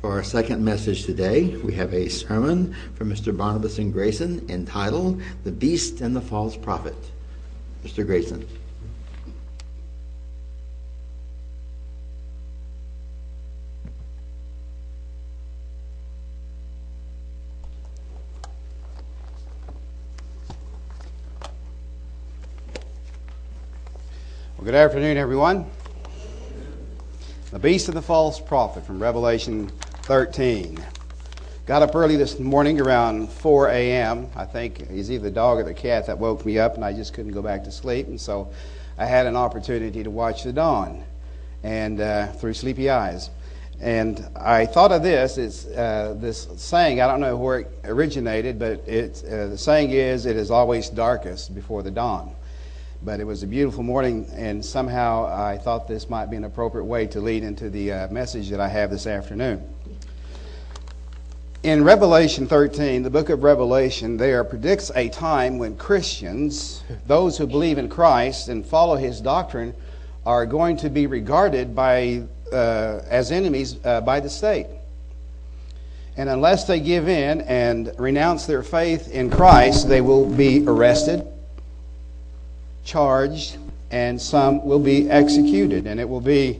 For our second message today, we have a sermon from Mr. Barnabas and Grayson entitled The Beast and the False Prophet. Mr. Grayson. Well, good afternoon, everyone. The beast of the false prophet from Revelation 13. Got up early this morning around 4 a.m. I think it's either the dog or the cat that woke me up, and I just couldn't go back to sleep. And so I had an opportunity to watch the dawn and uh, through sleepy eyes. And I thought of this. It's uh, this saying. I don't know where it originated, but it's, uh, the saying is, "It is always darkest before the dawn." But it was a beautiful morning, and somehow I thought this might be an appropriate way to lead into the uh, message that I have this afternoon. In Revelation 13, the book of Revelation, there predicts a time when Christians, those who believe in Christ and follow his doctrine, are going to be regarded by, uh, as enemies uh, by the state. And unless they give in and renounce their faith in Christ, they will be arrested charged, and some will be executed, and it will be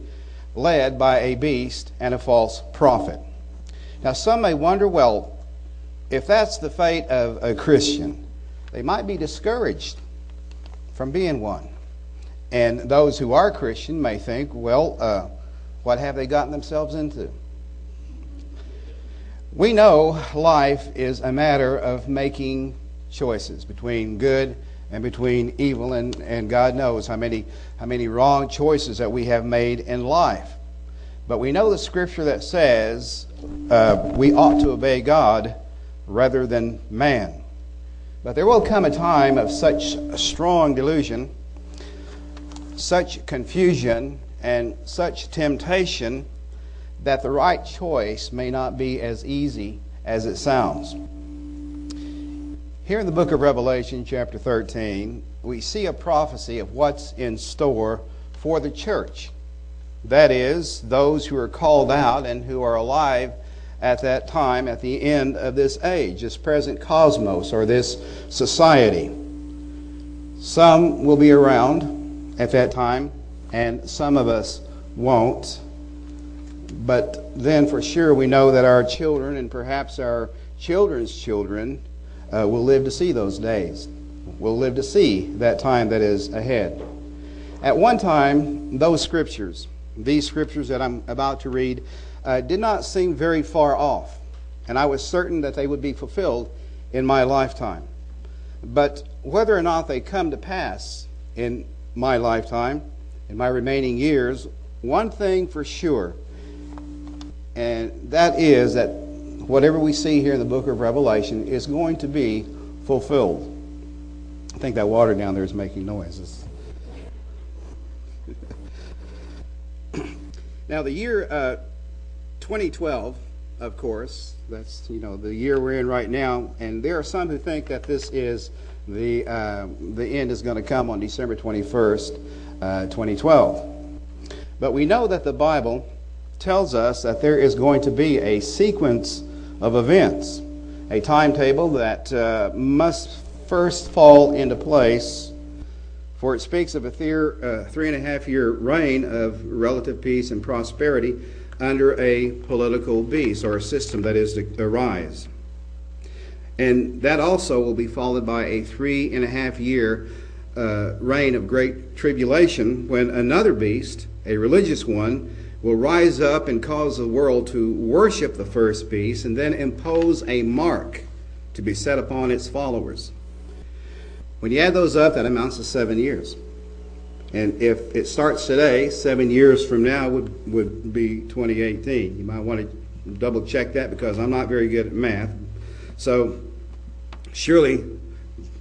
led by a beast and a false prophet. Now, some may wonder well, if that's the fate of a Christian, they might be discouraged from being one. And those who are Christian may think, well, uh, what have they gotten themselves into? We know life is a matter of making choices between good and between evil and, and God knows how many how many wrong choices that we have made in life. But we know the scripture that says uh, we ought to obey God rather than man. But there will come a time of such strong delusion, such confusion, and such temptation that the right choice may not be as easy as it sounds. Here in the book of Revelation, chapter 13, we see a prophecy of what's in store for the church. That is, those who are called out and who are alive at that time, at the end of this age, this present cosmos or this society. Some will be around at that time, and some of us won't. But then for sure we know that our children and perhaps our children's children uh, will live to see those days. We'll live to see that time that is ahead. At one time, those scriptures, these scriptures that I'm about to read, uh, did not seem very far off, and I was certain that they would be fulfilled in my lifetime. But whether or not they come to pass in my lifetime, in my remaining years, one thing for sure, and that is that whatever we see here in the book of Revelation is going to be fulfilled. I think that water down there is making noises. Now, the year uh, 2012, of course, that's you know the year we're in right now, and there are some who think that this is the uh, the end is going to come on December 21st, uh, 2012. But we know that the Bible tells us that there is going to be a sequence of events, a timetable that uh, must first fall into place, for it speaks of a uh, three and a half year reign of relative peace and prosperity under a political beast or a system that is to arise. And that also will be followed by a three and a half year uh, reign of great tribulation when another beast, a religious one, will rise up and cause the world to worship the first beast and then impose a mark to be set upon its followers. When you add those up, that amounts to seven years. And if it starts today, seven years from now would, would be 2018. You might want to double check that because I'm not very good at math. So, surely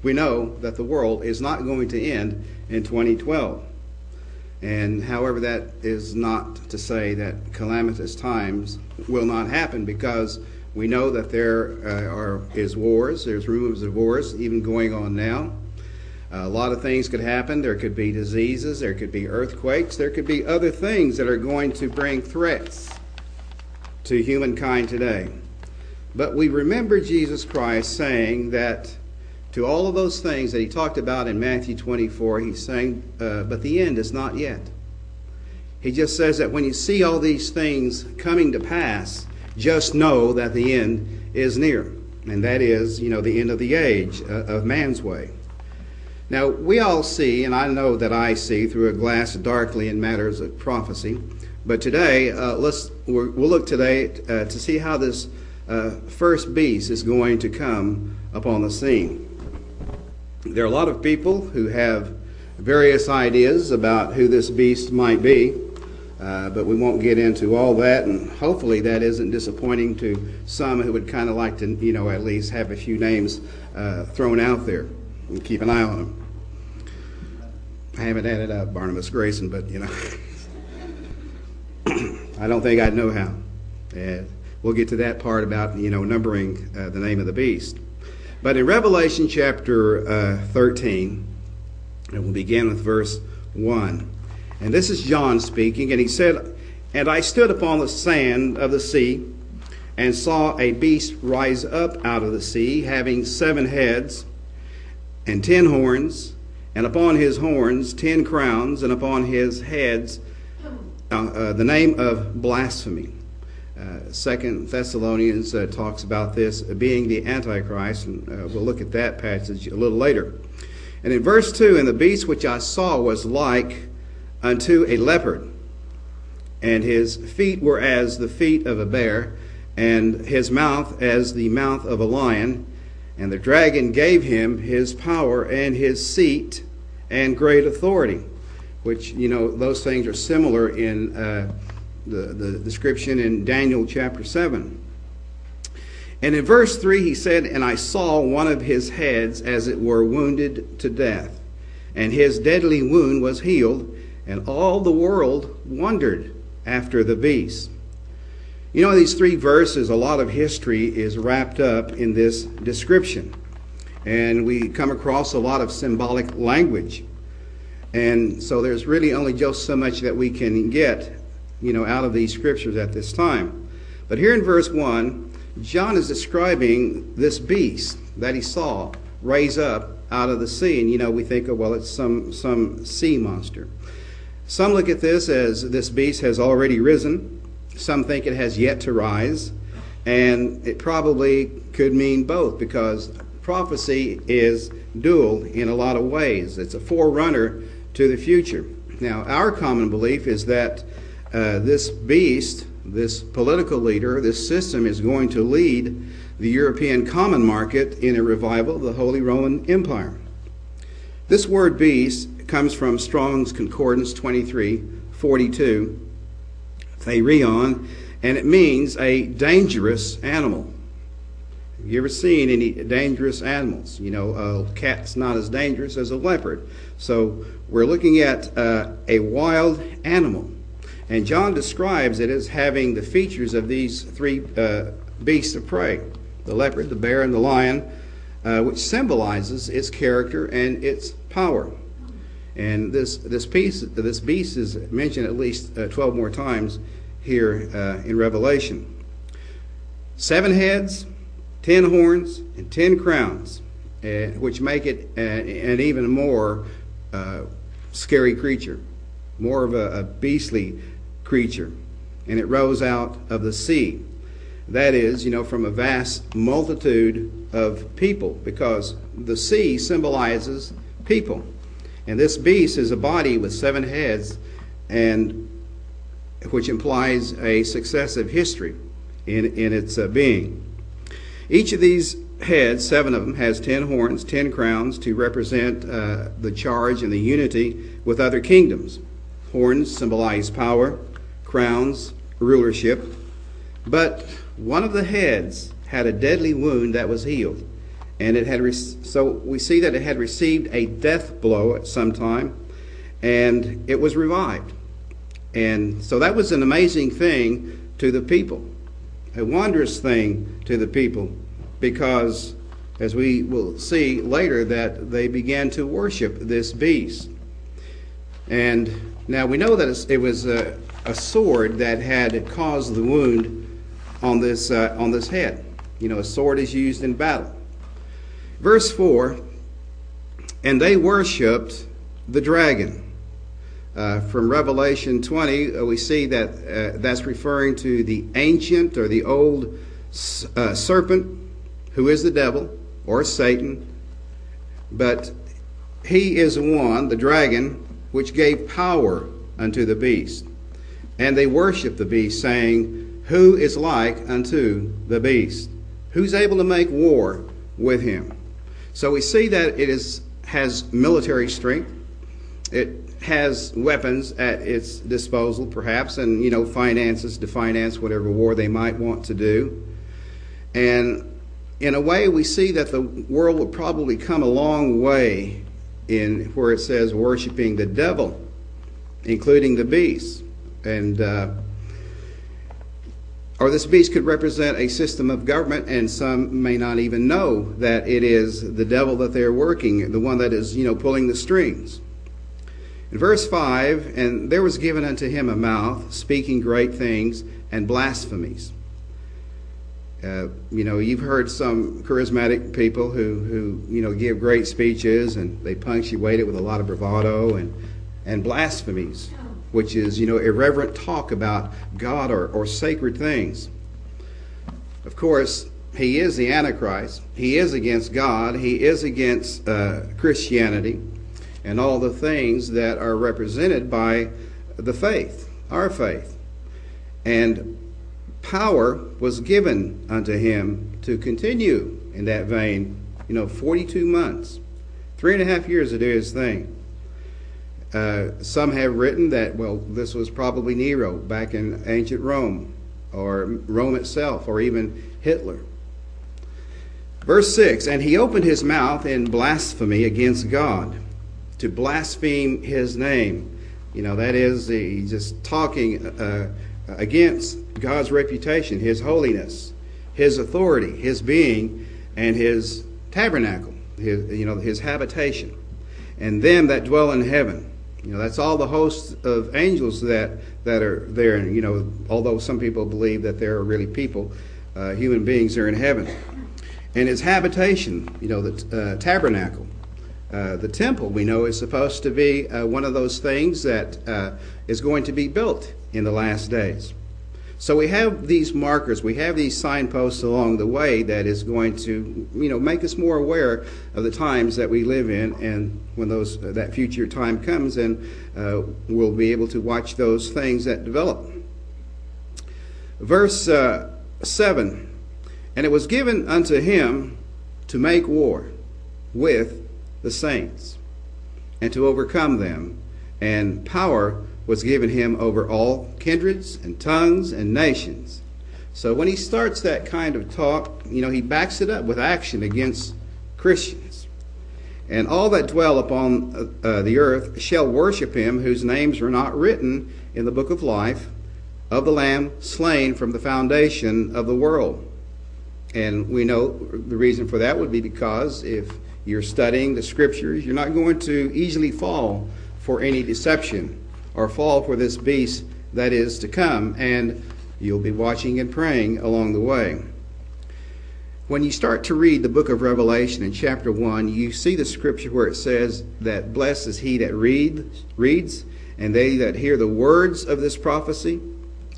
we know that the world is not going to end in 2012. And however, that is not to say that calamitous times will not happen because we know that there uh, are is wars. There's rumors of wars even going on now. A lot of things could happen. There could be diseases. There could be earthquakes. There could be other things that are going to bring threats to humankind today. But we remember Jesus Christ saying that to all of those things that he talked about in Matthew 24, he's saying, uh, but the end is not yet. He just says that when you see all these things coming to pass, just know that the end is near. And that is, you know, the end of the age uh, of man's way. Now, we all see, and I know that I see through a glass darkly in matters of prophecy. But today, uh, let's we'll look today uh, to see how this uh, first beast is going to come upon the scene. There are a lot of people who have various ideas about who this beast might be, uh, but we won't get into all that, and hopefully that isn't disappointing to some who would kind of like to, you know, at least have a few names uh, thrown out there and keep an eye on them. I haven't added up Barnabas Grayson, but you know, I don't think I'd know how. And we'll get to that part about you know numbering uh, the name of the beast. But in Revelation chapter uh, 13, and we'll begin with verse 1. And this is John speaking, and he said, And I stood upon the sand of the sea, and saw a beast rise up out of the sea, having seven heads and ten horns, and upon his horns ten crowns, and upon his heads uh, uh, the name of blasphemy. Uh, Second Thessalonians uh, talks about this being the Antichrist, and uh, we'll look at that passage a little later. And in verse 2, and the beast which I saw was like unto a leopard, and his feet were as the feet of a bear, and his mouth as the mouth of a lion. And the dragon gave him his power and his seat and great authority, which, you know, those things are similar in. Uh, the, the description in Daniel chapter 7. And in verse 3, he said, And I saw one of his heads as it were wounded to death, and his deadly wound was healed, and all the world wondered after the beast. You know, these three verses, a lot of history is wrapped up in this description. And we come across a lot of symbolic language. And so there's really only just so much that we can get you know, out of these scriptures at this time. But here in verse 1, John is describing this beast that he saw raise up out of the sea. And, you know, we think, of, well, it's some, some sea monster. Some look at this as this beast has already risen. Some think it has yet to rise. And it probably could mean both because prophecy is dual in a lot of ways. It's a forerunner to the future. Now, our common belief is that uh, this beast, this political leader, this system is going to lead the European common market in a revival of the Holy Roman Empire. This word beast comes from Strong's Concordance 2342, therion, and it means a dangerous animal. Have you ever seen any dangerous animals? You know, a cat's not as dangerous as a leopard. So we're looking at uh, a wild animal. And John describes it as having the features of these three uh, beasts of prey the leopard, the bear, and the lion, uh, which symbolizes its character and its power. And this, this, piece, this beast is mentioned at least uh, 12 more times here uh, in Revelation. Seven heads, ten horns, and ten crowns, uh, which make it uh, an even more scary creature, more of a, a beastly creature, and it rose out of the sea. That is, you know, from a vast multitude of people, because the sea symbolizes people. And this beast is a body with seven heads, and which implies a successive history in, in its uh, being. Each of these heads, seven of them, has ten horns, ten crowns to represent uh, the charge and the unity with other kingdoms. Horns symbolize power, crowns, rulership. But one of the heads had a deadly wound that was healed. And it had, re- so we see that it had received a death blow at some time, and it was revived. And so that was an amazing thing to the people, a wondrous thing to the people, because as we will see later, that they began to worship this beast. And now we know that it was a, a sword that had caused the wound on this, uh, on this head. You know, a sword is used in battle. Verse 4 And they worshiped the dragon. Uh, from Revelation 20, uh, we see that uh, that's referring to the ancient or the old uh, serpent, who is the devil or Satan. But he is one, the dragon, which gave power unto the beast. And they worshiped the beast, saying, Who is like unto the beast? Who's able to make war with him? So we see that it is, has military strength. It has weapons at its disposal, perhaps, and you know finances to finance whatever war they might want to do. And in a way, we see that the world will probably come a long way in where it says worshiping the devil, including the beast, and uh, or this beast could represent a system of government, and some may not even know that it is the devil that they're working, the one that is you know pulling the strings. In verse 5, and there was given unto him a mouth, speaking great things and blasphemies. Uh, you know, you've heard some charismatic people who, who, you know, give great speeches and they punctuate it with a lot of bravado and, and blasphemies, which is, you know, irreverent talk about God or, or sacred things. Of course, he is the Antichrist. He is against God. He is against uh, Christianity and all the things that are represented by the faith, our faith. And power was given unto him to continue in that vein, you know, 42 months, three and a half years to do his thing. Uh, some have written that, well, this was probably Nero back in ancient Rome, or Rome itself, or even Hitler. Verse 6 And he opened his mouth in blasphemy against God to blaspheme his name. You know, that is, he's just talking uh, against God's reputation, his holiness, his authority, his being, and his tabernacle, his, you know, his habitation, and them that dwell in heaven. You know, that's all the hosts of angels that, that are there. And, you know, although some people believe that there are really people, uh, human beings are in heaven. And his habitation, you know, the uh, tabernacle. Uh, the temple, we know, is supposed to be uh, one of those things that uh, is going to be built in the last days. So we have these markers, we have these signposts along the way that is going to, you know, make us more aware of the times that we live in, and when those uh, that future time comes, and uh, we'll be able to watch those things that develop. Verse seven, and it was given unto him to make war with the saints and to overcome them. And power was given him over all kindreds and tongues and nations. So when he starts that kind of talk, you know, he backs it up with action against Christians. And all that dwell upon uh, the earth shall worship him, whose names are not written in the book of life of the Lamb slain from the foundation of the world. And we know the reason for that would be because if you're studying the scriptures, you're not going to easily fall for any deception or fall for this beast that is to come, and you'll be watching and praying along the way. When you start to read the book of Revelation in chapter 1, you see the scripture where it says that blessed is he that read, reads, and they that hear the words of this prophecy,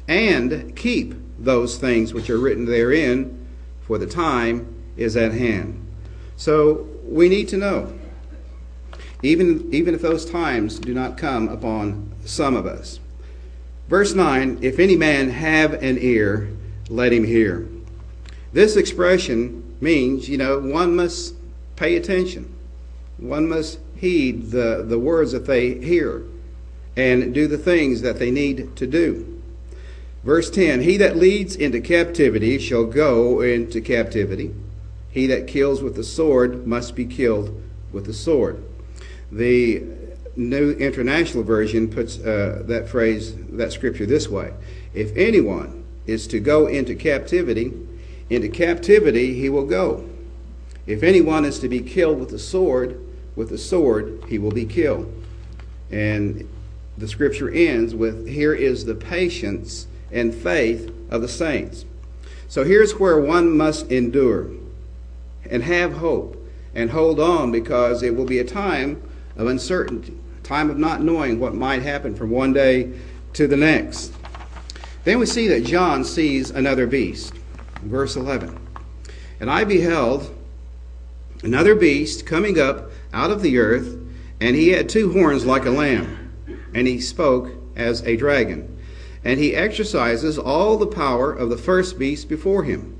and keep those things which are written therein, for the time is at hand. So we need to know. Even, even if those times do not come upon some of us. Verse 9 If any man have an ear, let him hear. This expression means, you know, one must pay attention. One must heed the, the words that they hear and do the things that they need to do. Verse 10 He that leads into captivity shall go into captivity. He that kills with the sword must be killed with the sword. The New International Version puts uh, that phrase, that scripture this way If anyone is to go into captivity, into captivity he will go. If anyone is to be killed with the sword, with the sword he will be killed. And the scripture ends with Here is the patience and faith of the saints. So here's where one must endure and have hope and hold on because it will be a time of uncertainty, a time of not knowing what might happen from one day to the next. Then we see that John sees another beast. Verse 11. And I beheld another beast coming up out of the earth, and he had two horns like a lamb, and he spoke as a dragon. And he exercises all the power of the first beast before him,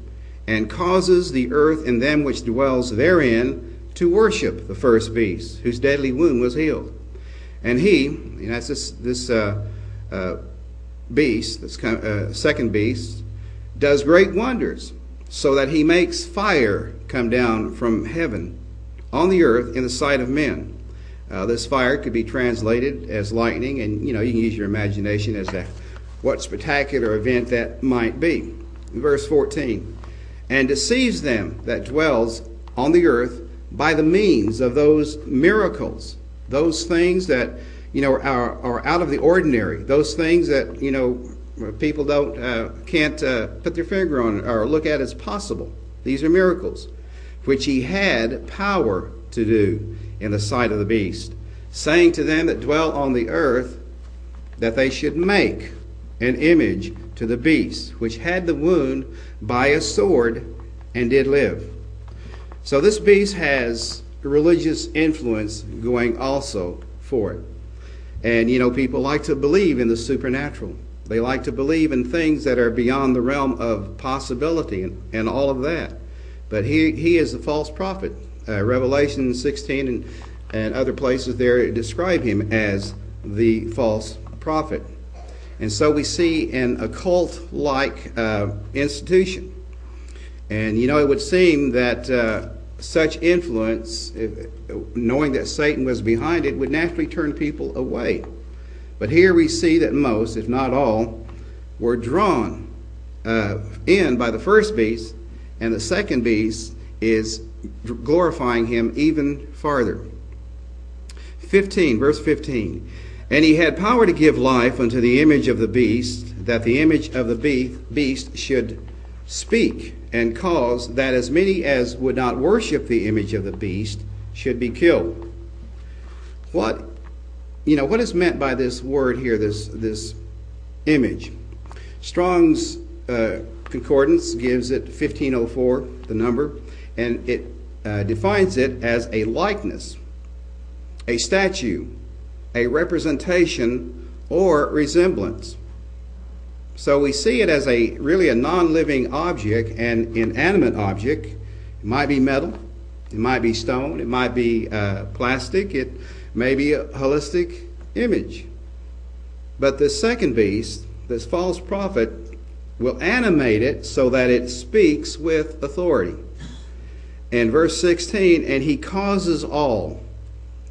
and causes the earth and them which dwells therein to worship the first beast, whose deadly wound was healed. And he, and that's this, this uh, uh, beast, this uh, second beast, does great wonders, so that he makes fire come down from heaven on the earth in the sight of men. Uh, this fire could be translated as lightning, and you know you can use your imagination as to what spectacular event that might be. Verse 14, and deceives them that dwells on the earth by the means of those miracles, those things that you know are, are out of the ordinary, those things that you know people don't uh, can't uh, put their finger on or look at as possible. These are miracles, which he had power to do in the sight of the beast, saying to them that dwell on the earth that they should make an image to the beast, which had the wound by a sword and did live. So this beast has religious influence going also for it. And you know, people like to believe in the supernatural. They like to believe in things that are beyond the realm of possibility and, and all of that. But he, he is a false prophet. Uh, Revelation 16 and, and other places there describe him as the false prophet. And so we see an occult like uh, institution. And you know, it would seem that uh, such influence, knowing that Satan was behind it, would naturally turn people away. But here we see that most, if not all, were drawn uh, in by the first beast, and the second beast is glorifying him even farther. 15, verse 15. And he had power to give life unto the image of the beast, that the image of the beast should speak and cause that as many as would not worship the image of the beast should be killed. What you know, what is meant by this word here, this this image? Strong's uh, concordance gives it 1504, the number, and it uh, defines it as a likeness, a statue, a representation or resemblance. So we see it as a really a non-living object and inanimate object. It might be metal, it might be stone, it might be uh, plastic, it may be a holistic image. But the second beast, this false prophet, will animate it so that it speaks with authority. In verse 16, and he causes all,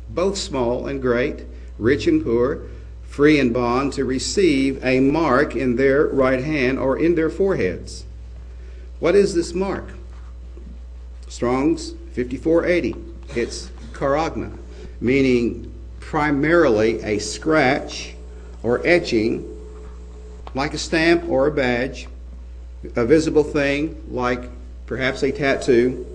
both small and great, rich and poor, free and bond, to receive a mark in their right hand or in their foreheads. What is this mark? Strong's 5480. It's charagma, meaning primarily a scratch or etching, like a stamp or a badge, a visible thing like perhaps a tattoo,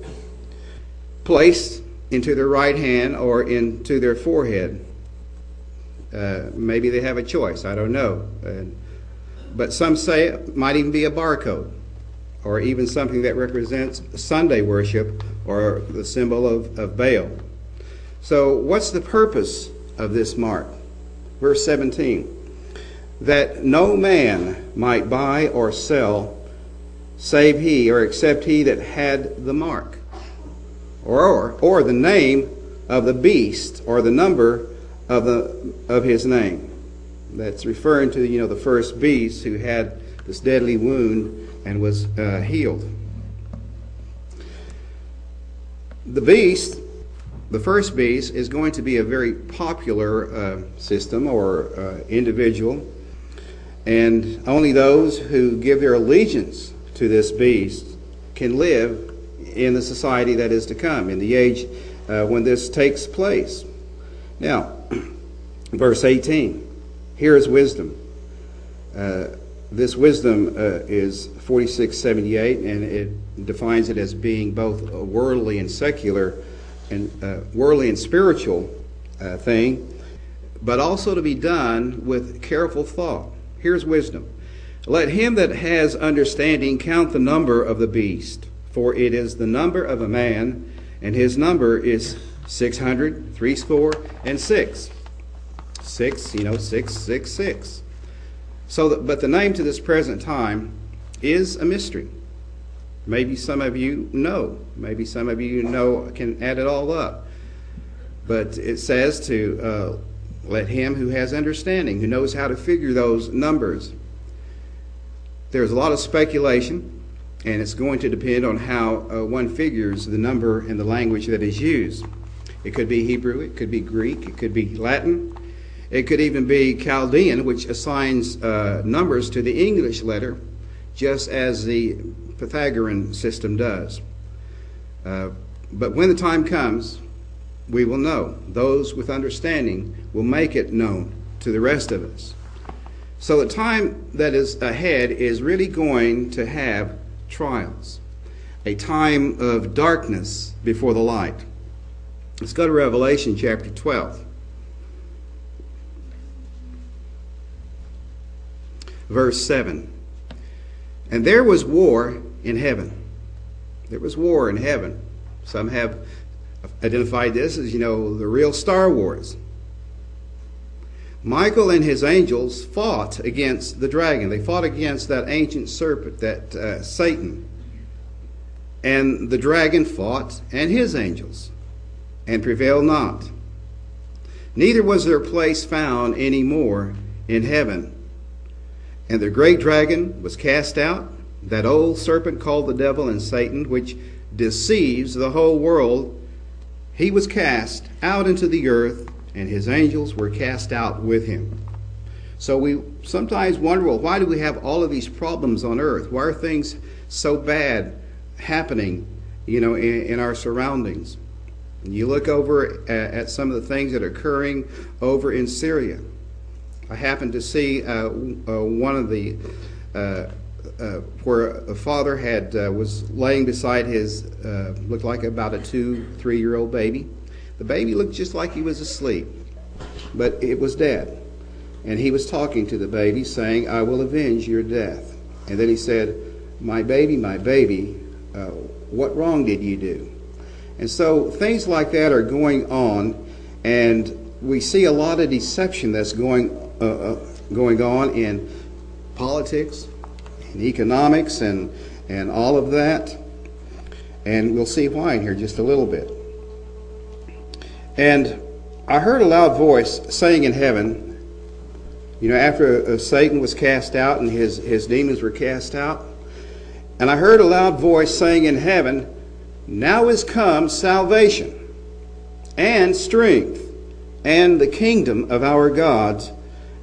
placed into their right hand or into their forehead. Uh, maybe they have a choice. I don't know. Uh, but some say it might even be a barcode or even something that represents Sunday worship or the symbol of, of Baal. So, what's the purpose of this mark? Verse 17 that no man might buy or sell save he or except he that had the mark or, or, or the name of the beast or the number of, the, of his name. That's referring to, you know, the first beast who had this deadly wound and was uh, healed. The beast, the first beast, is going to be a very popular uh, system or uh, individual, and only those who give their allegiance to this beast can live in the society that is to come, in the age uh, when this takes place. Now, verse 18 here is wisdom. Uh, this wisdom uh, is 4678, and it defines it as being both a worldly and secular, and uh, worldly and spiritual uh, thing, but also to be done with careful thought. Here's wisdom. Let him that has understanding count the number of the beast, for it is the number of a man, and his number is six hundred, threescore, and six. Six, you know, six, six, six. So, that, but the name to this present time is a mystery. Maybe some of you know. Maybe some of you know can add it all up. But it says to uh, let him who has understanding, who knows how to figure those numbers. There's a lot of speculation, and it's going to depend on how uh, one figures the number and the language that is used. It could be Hebrew, it could be Greek, it could be Latin, it could even be Chaldean, which assigns uh, numbers to the English letter, just as the Pythagorean system does. Uh, but when the time comes, we will know. Those with understanding will make it known to the rest of us. So the time that is ahead is really going to have trials, a time of darkness before the light. Let's go to Revelation chapter 12. Verse 7. And there was war in heaven. There was war in heaven. Some have identified this as, you know, the real Star Wars. Michael and his angels fought against the dragon. They fought against that ancient serpent, that uh, Satan. And the dragon fought and his angels and prevailed not. Neither was their place found any more in heaven. And the great dragon was cast out, that old serpent called the devil and Satan, which deceives the whole world. He was cast out into the earth, and his angels were cast out with him. So we sometimes wonder, well, why do we have all of these problems on earth? Why are things so bad happening, you know, in, in our surroundings? And you look over at, at some of the things that are occurring over in Syria. I happened to see uh, uh, one of the uh, uh where a father had uh, was laying beside his looked like about a two three year old baby. The baby looked just like he was asleep, but it was dead, and he was talking to the baby, saying, "I will avenge your death." And then he said, "My baby, my baby, what wrong did you do?" And so things like that are going on, and we see a lot of deception that's going uh, uh, going on in politics, and economics, and and all of that. And we'll see why in here just a little bit. And I heard a loud voice saying in heaven, you know, after uh, Satan was cast out and his, his demons were cast out, and I heard a loud voice saying in heaven, Now is come salvation and strength and the kingdom of our gods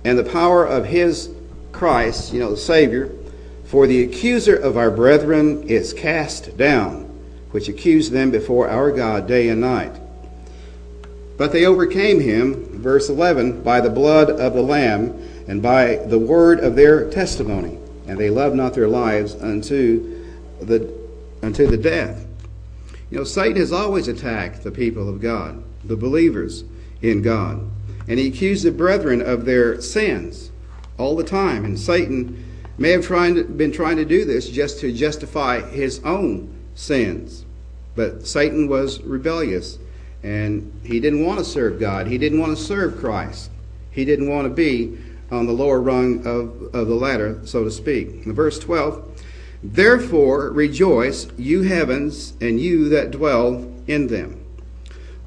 and the power of his Christ, you know, the Savior, for the accuser of our brethren is cast down, which accused them before our God day and night. But they overcame him, verse 11, by the blood of the Lamb and by the word of their testimony, and they loved not their lives unto the, unto the death. You know, Satan has always attacked the people of God, the believers in God. And he accused the brethren of their sins all the time. And Satan may have to, been trying to do this just to justify his own sins. But Satan was rebellious and he didn't want to serve God. He didn't want to serve Christ. He didn't want to be on the lower rung of, of the ladder, so to speak. In verse 12, Therefore rejoice, you heavens, and you that dwell in them.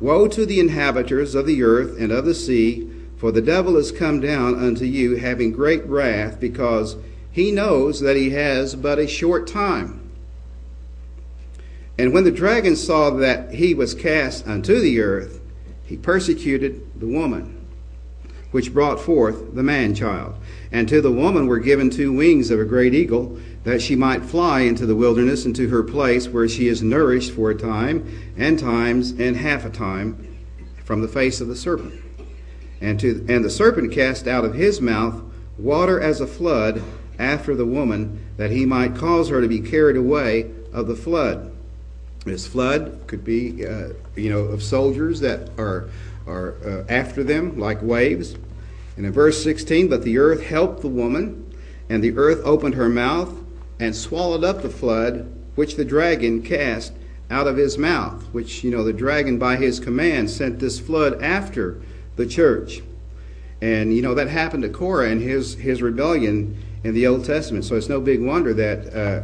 Woe to the inhabitants of the earth and of the sea, for the devil is come down unto you, having great wrath, because he knows that he has but a short time. And when the dragon saw that he was cast unto the earth, he persecuted the woman, which brought forth the man child. And to the woman were given two wings of a great eagle that she might fly into the wilderness into her place where she is nourished for a time and times and half a time from the face of the serpent. And, to, and the serpent cast out of his mouth water as a flood after the woman, that he might cause her to be carried away of the flood. This flood could be, uh, you know, of soldiers that are are uh, after them like waves. And in verse 16, but the earth helped the woman, and the earth opened her mouth and swallowed up the flood which the dragon cast out of his mouth. Which, you know, the dragon by his command sent this flood after the church. And, you know, that happened to Korah and his, his rebellion in the Old Testament. So it's no big wonder that, uh,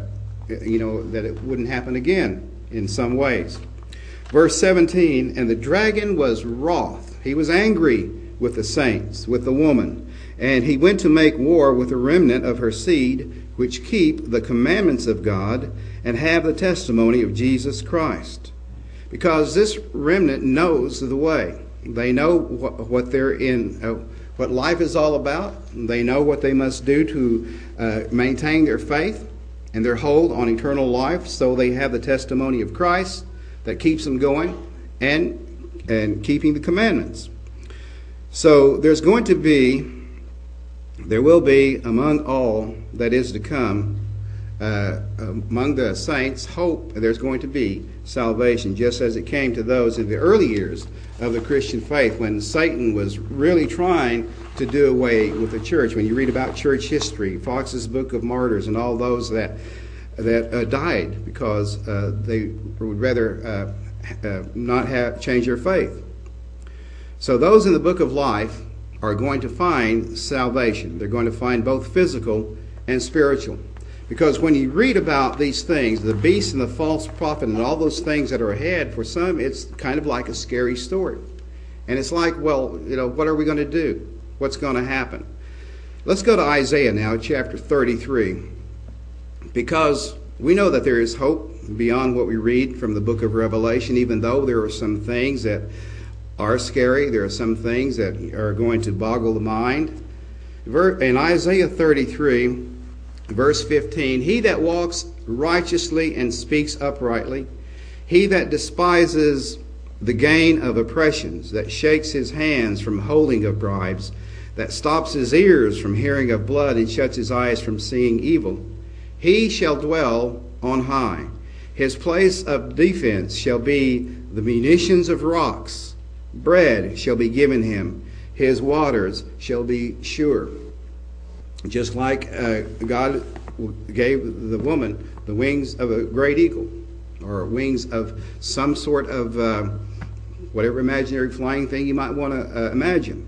you know, that it wouldn't happen again in some ways. Verse 17 And the dragon was wroth. He was angry with the saints, with the woman. And he went to make war with the remnant of her seed, which keep the commandments of God and have the testimony of Jesus Christ. Because this remnant knows the way. They know what, what they're in, uh, what life is all about. They know what they must do to uh, maintain their faith and their hold on eternal life, so they have the testimony of Christ that keeps them going and and keeping the commandments. So there's going to be there will be among all that is to come uh, among the saints hope there's going to be salvation just as it came to those in the early years of the christian faith when satan was really trying to do away with the church when you read about church history Foxe's book of martyrs and all those that that uh, died because uh, they would rather uh, not have change their faith. So those in the book of life are going to find salvation. They're going to find both physical and spiritual. Because when you read about these things, the beast and the false prophet and all those things that are ahead, for some it's kind of like a scary story. And it's like, well, you know, what are we going to do? What's going to happen? Let's go to Isaiah now, chapter 33 because we know that there is hope beyond what we read from the book of Revelation, even though there are some things that are scary, there are some things that are going to boggle the mind. In Isaiah 33, verse 15, he that walks righteously and speaks uprightly, he that despises the gain of oppressions, that shakes his hands from holding of bribes, that stops his ears from hearing of blood and shuts his eyes from seeing evil he shall dwell on high. His place of defense shall be the munitions of rocks. Bread shall be given him. His waters shall be sure. Just like uh, God gave the woman the wings of a great eagle, or wings of some sort of uh, whatever imaginary flying thing you might want to uh, imagine.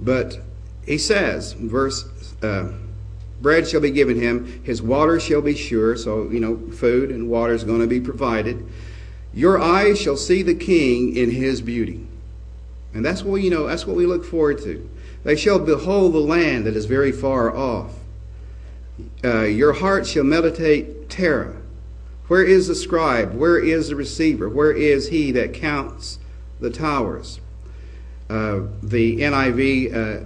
But he says, verse uh, bread shall be given him, his water shall be sure. So, you know, food and water is going to be provided. Your eyes shall see the king in his beauty. And that's what, you know, that's what we look forward to. They shall behold the land that is very far off. Uh, your heart shall meditate terror. Where is the scribe? Where is the receiver? Where is he that counts the towers? Uh, the NIV uh,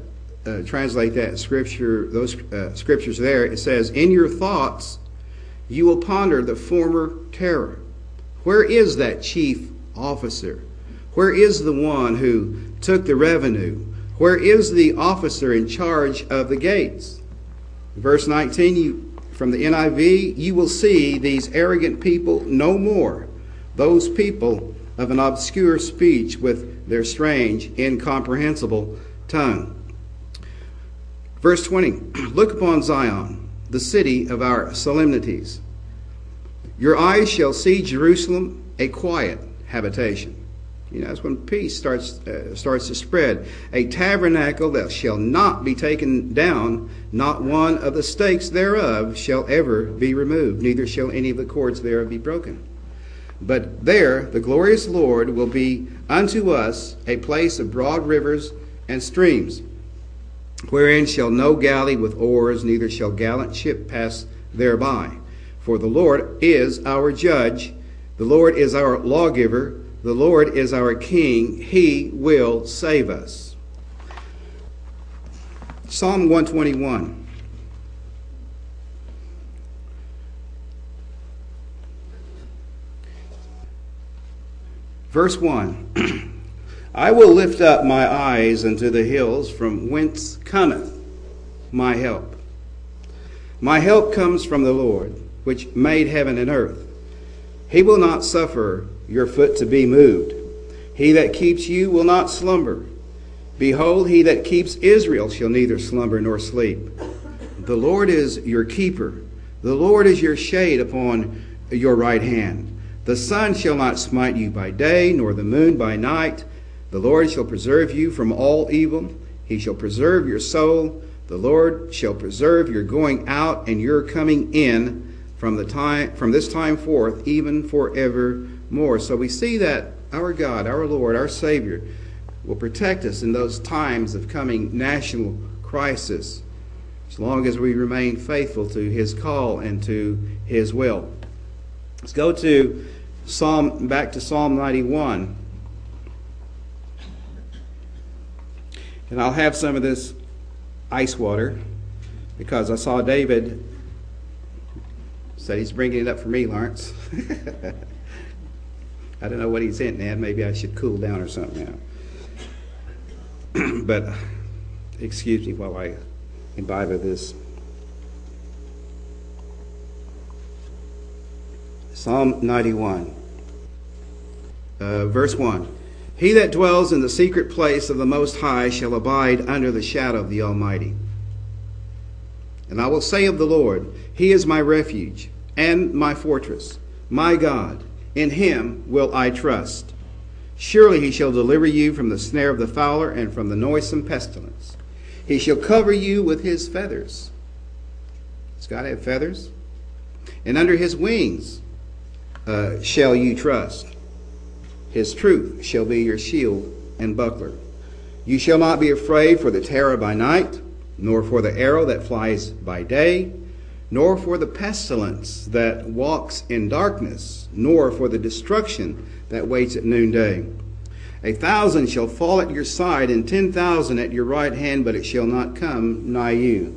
translate that scripture, those uh, scriptures there, it says, In your thoughts you will ponder the former terror. Where is that chief officer? Where is the one who took the revenue? Where is the officer in charge of the gates? Verse 19 you, from the NIV, you will see these arrogant people no more, those people of an obscure speech with their strange, incomprehensible tongue. Verse 20 Look upon Zion, the city of our solemnities. Your eyes shall see Jerusalem, a quiet habitation. You know, that's when peace starts, uh, starts to spread. A tabernacle that shall not be taken down, not one of the stakes thereof shall ever be removed, neither shall any of the cords thereof be broken. But there the glorious Lord will be unto us a place of broad rivers and streams wherein shall no galley with oars, neither shall gallant ship pass thereby. For the Lord is our judge, the Lord is our lawgiver, the Lord is our king, he will save us. Psalm 121. Verse 1 I will lift up my eyes unto the hills from whence cometh my help. My help comes from the Lord, which made heaven and earth. He will not suffer your foot to be moved. He that keeps you will not slumber. Behold, he that keeps Israel shall neither slumber nor sleep. The Lord is your keeper. The Lord is your shade upon your right hand. The sun shall not smite you by day, nor the moon by night. The Lord shall preserve you from all evil. He shall preserve your soul. The Lord shall preserve your going out and your coming in from the time from this time forth, even forevermore. So we see that our God, our Lord, our Savior, will protect us in those times of coming national crisis, as long as we remain faithful to His call and to His will. Let's go to Psalm back to Psalm 91. And I'll have some of this ice water because I saw David said he's bringing it up for me, Lawrence. I don't know what he's hinting at. Maybe I should cool down or something now. but excuse me while I imbibe of this. Psalm 91, uh, verse 1. He that dwells in the secret place of the Most High shall abide under the shadow of the Almighty. And I will say of the Lord, He is my refuge and my fortress, my God. In Him will I trust. Surely He shall deliver you from the snare of the fowler and from the noisome pestilence. He shall cover you with His feathers. Does God have feathers? And under His wings uh, shall you trust. His truth shall be your shield and buckler. You shall not be afraid for the terror by night, nor for the arrow that flies by day, nor for the pestilence that walks in darkness, nor for the destruction that waits at noonday. A thousand shall fall at your side, and ten thousand at your right hand, but it shall not come nigh you.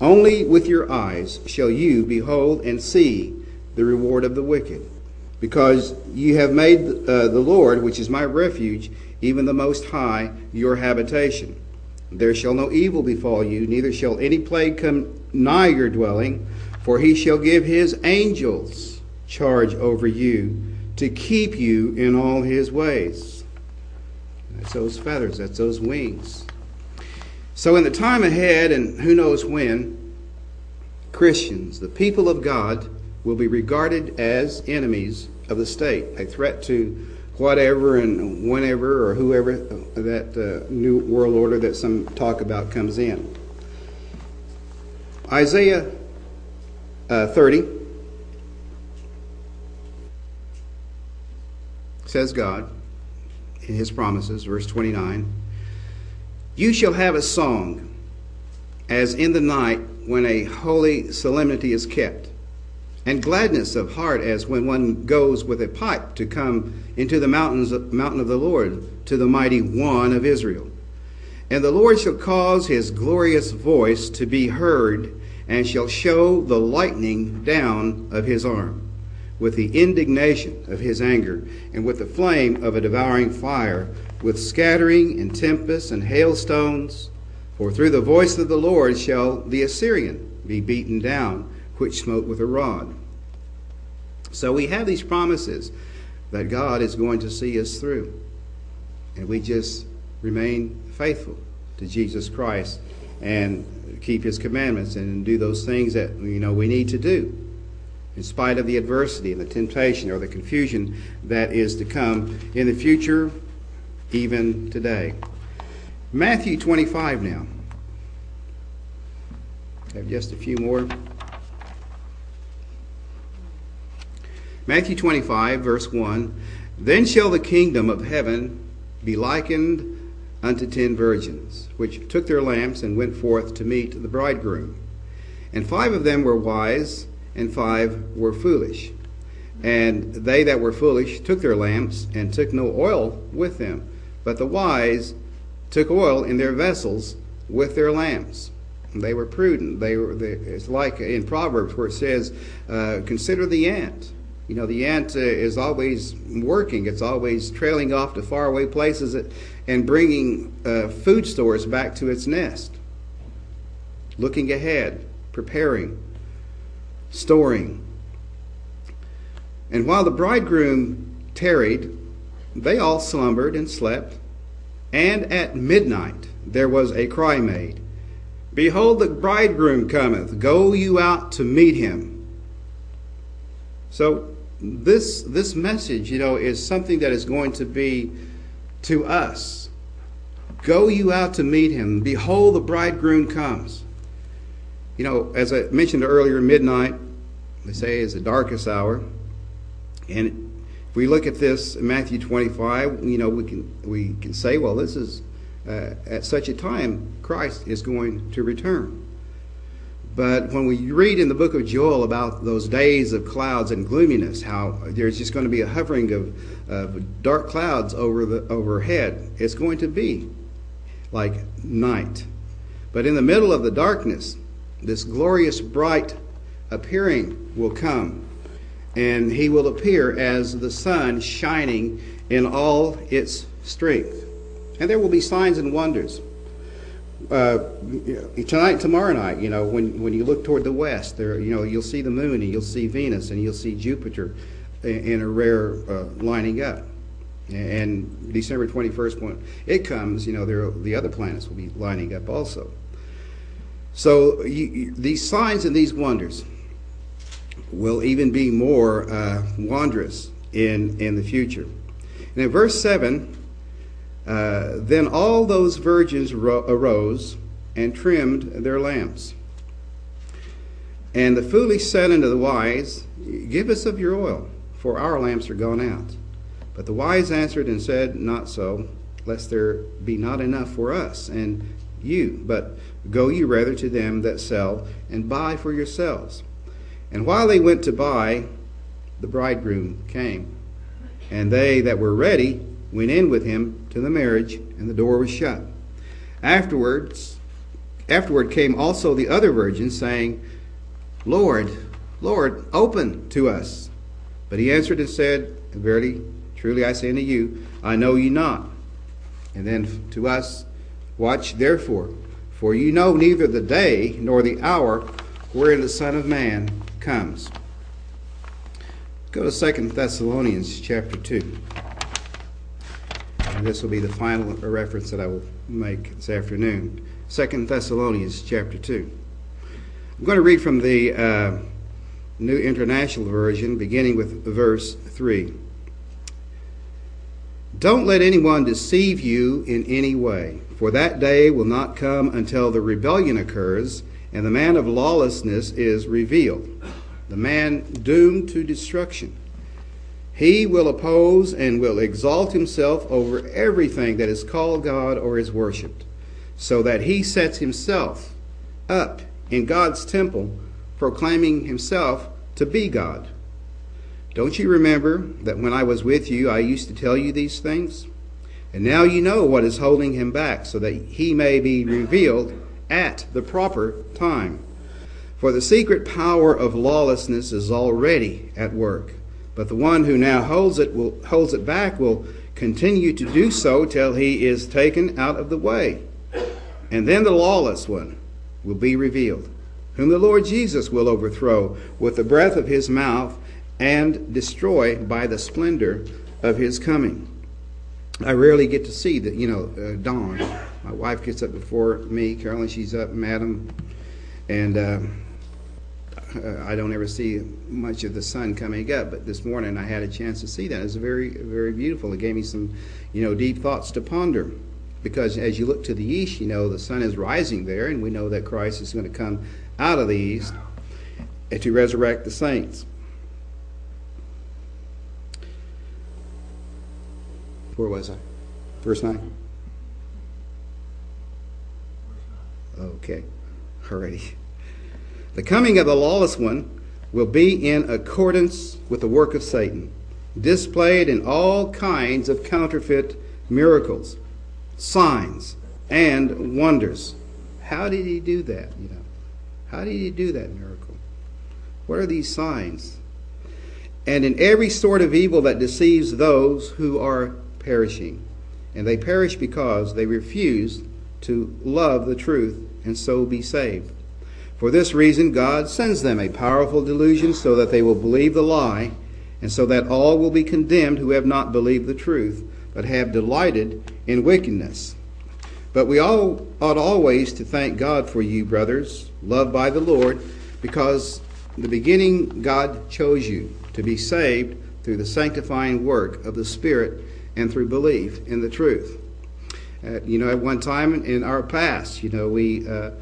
Only with your eyes shall you behold and see the reward of the wicked because you have made uh, the Lord, which is my refuge, even the Most High, your habitation. There shall no evil befall you, neither shall any plague come nigh your dwelling, for he shall give his angels charge over you to keep you in all his ways. That's those feathers, that's those wings. So, in the time ahead, and who knows when, Christians, the people of God, will be regarded as enemies of the state, a threat to whatever and whenever or whoever that uh, new world order that some talk about comes in. Isaiah uh, 30 says God in his promises, verse 29 You shall have a song as in the night when a holy solemnity is kept and gladness of heart as when one goes with a pipe to come into the mountains mountain of the Lord to the mighty one of Israel. And the Lord shall cause his glorious voice to be heard and shall show the lightning down of his arm with the indignation of his anger and with the flame of a devouring fire with scattering and tempest and hailstones for through the voice of the Lord shall the Assyrian be beaten down which smote with a rod. So we have these promises that God is going to see us through. And we just remain faithful to Jesus Christ and keep his commandments and do those things that you know we need to do in spite of the adversity and the temptation or the confusion that is to come in the future even today. Matthew 25 now. I have just a few more Matthew 25, verse 1 Then shall the kingdom of heaven be likened unto ten virgins, which took their lamps and went forth to meet the bridegroom. And five of them were wise, and five were foolish. And they that were foolish took their lamps, and took no oil with them. But the wise took oil in their vessels with their lamps. They were prudent. They were. They, it's like in Proverbs where it says, uh, "Consider the ant." You know, the ant uh, is always working, it's always trailing off to faraway places and bringing uh, food stores back to its nest, looking ahead. preparing, storing. And while the bridegroom tarried, they all slumbered and slept. And at midnight there was a cry made Behold, the bridegroom cometh, go you out to meet him. So, this, this message, you know, is something that is going to be to us. Go you out to meet him. Behold, the bridegroom comes. You know, as I mentioned earlier, midnight, they say, is the darkest hour. And if we look at this in Matthew 25, you know, we can, we can say, well, this is uh, at such a time, Christ is going to return. But when we read in the book of Joel about those days of clouds and gloominess, how there's just going to be a hovering of, of dark clouds over the overhead, it's going to be like night. But in the middle of the darkness, this glorious bright appearing will come, and he will appear as the sun shining in all its strength. And there will be signs and wonders. Uh, tonight, tomorrow night, you know, when, when you look toward the west, there, you know, you'll see the moon and you'll see Venus and you'll see Jupiter in a rare uh, lining up. And December 21st, when it comes, you know, there, the other planets will be lining up also. So you, these signs and these wonders will even be more uh, wondrous in, in the future. And in verse 7, uh, then all those virgins ro- arose and trimmed their lamps. And the foolish said unto the wise, Give us of your oil, for our lamps are gone out. But the wise answered and said, Not so, lest there be not enough for us and you, but go you rather to them that sell and buy for yourselves. And while they went to buy, the bridegroom came. And they that were ready went in with him to the marriage, and the door was shut. Afterwards, afterward came also the other virgins, saying, Lord, Lord, open to us. But he answered and said, Verily, truly I say unto you, I know ye not. And then to us, watch therefore, for you know neither the day nor the hour wherein the Son of Man comes. Go to Second Thessalonians chapter 2. This will be the final reference that I will make this afternoon. Second Thessalonians chapter 2. I'm going to read from the uh, New International Version, beginning with verse 3. Don't let anyone deceive you in any way, for that day will not come until the rebellion occurs and the man of lawlessness is revealed, the man doomed to destruction he will oppose and will exalt himself over everything that is called God or is worshiped, so that he sets himself up in God's temple, proclaiming himself to be God. Don't you remember that when I was with you, I used to tell you these things? And now you know what is holding him back, so that he may be revealed at the proper time. For the secret power of lawlessness is already at work. But the one who now holds it will holds it back will continue to do so till he is taken out of the way. And then the lawless one will be revealed, whom the Lord Jesus will overthrow with the breath of his mouth and destroy by the splendor of his coming. I rarely get to see the, you know, uh, dawn. My wife gets up before me. Carolyn, she's up, Madam, and. Uh, Uh, I don't ever see much of the sun coming up, but this morning I had a chance to see that. It was very, very beautiful. It gave me some, you know, deep thoughts to ponder. Because as you look to the east, you know, the sun is rising there, and we know that Christ is going to come out of the east to resurrect the saints. Where was I? Verse 9? Okay. Alrighty. The coming of the lawless one will be in accordance with the work of Satan, displayed in all kinds of counterfeit miracles, signs, and wonders. How did he do that? You know, how did he do that miracle? What are these signs? And in every sort of evil that deceives those who are perishing. And they perish because they refuse to love the truth and so be saved. For this reason, God sends them a powerful delusion so that they will believe the lie, and so that all will be condemned who have not believed the truth, but have delighted in wickedness. But we all ought always to thank God for you, brothers, loved by the Lord, because in the beginning God chose you to be saved through the sanctifying work of the Spirit and through belief in the truth. Uh, you know, at one time in our past, you know, we. Uh,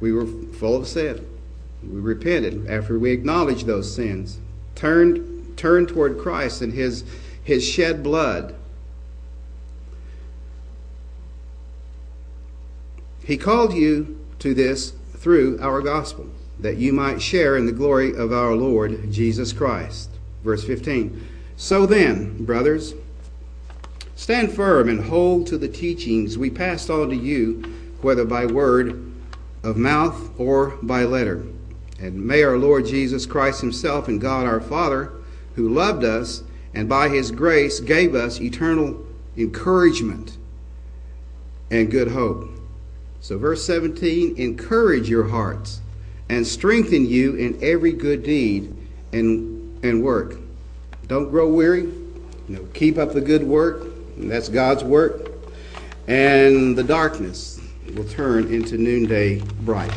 we were full of sin. We repented after we acknowledged those sins, turned, turned toward Christ and his, his shed blood. He called you to this through our gospel, that you might share in the glory of our Lord Jesus Christ. Verse 15. So then, brothers, stand firm and hold to the teachings we passed on to you, whether by word of mouth or by letter. And may our Lord Jesus Christ Himself and God our Father, who loved us and by His grace gave us eternal encouragement and good hope. So, verse 17 encourage your hearts and strengthen you in every good deed and, and work. Don't grow weary. You know, keep up the good work. that's God's work. And the darkness will turn into noonday bright.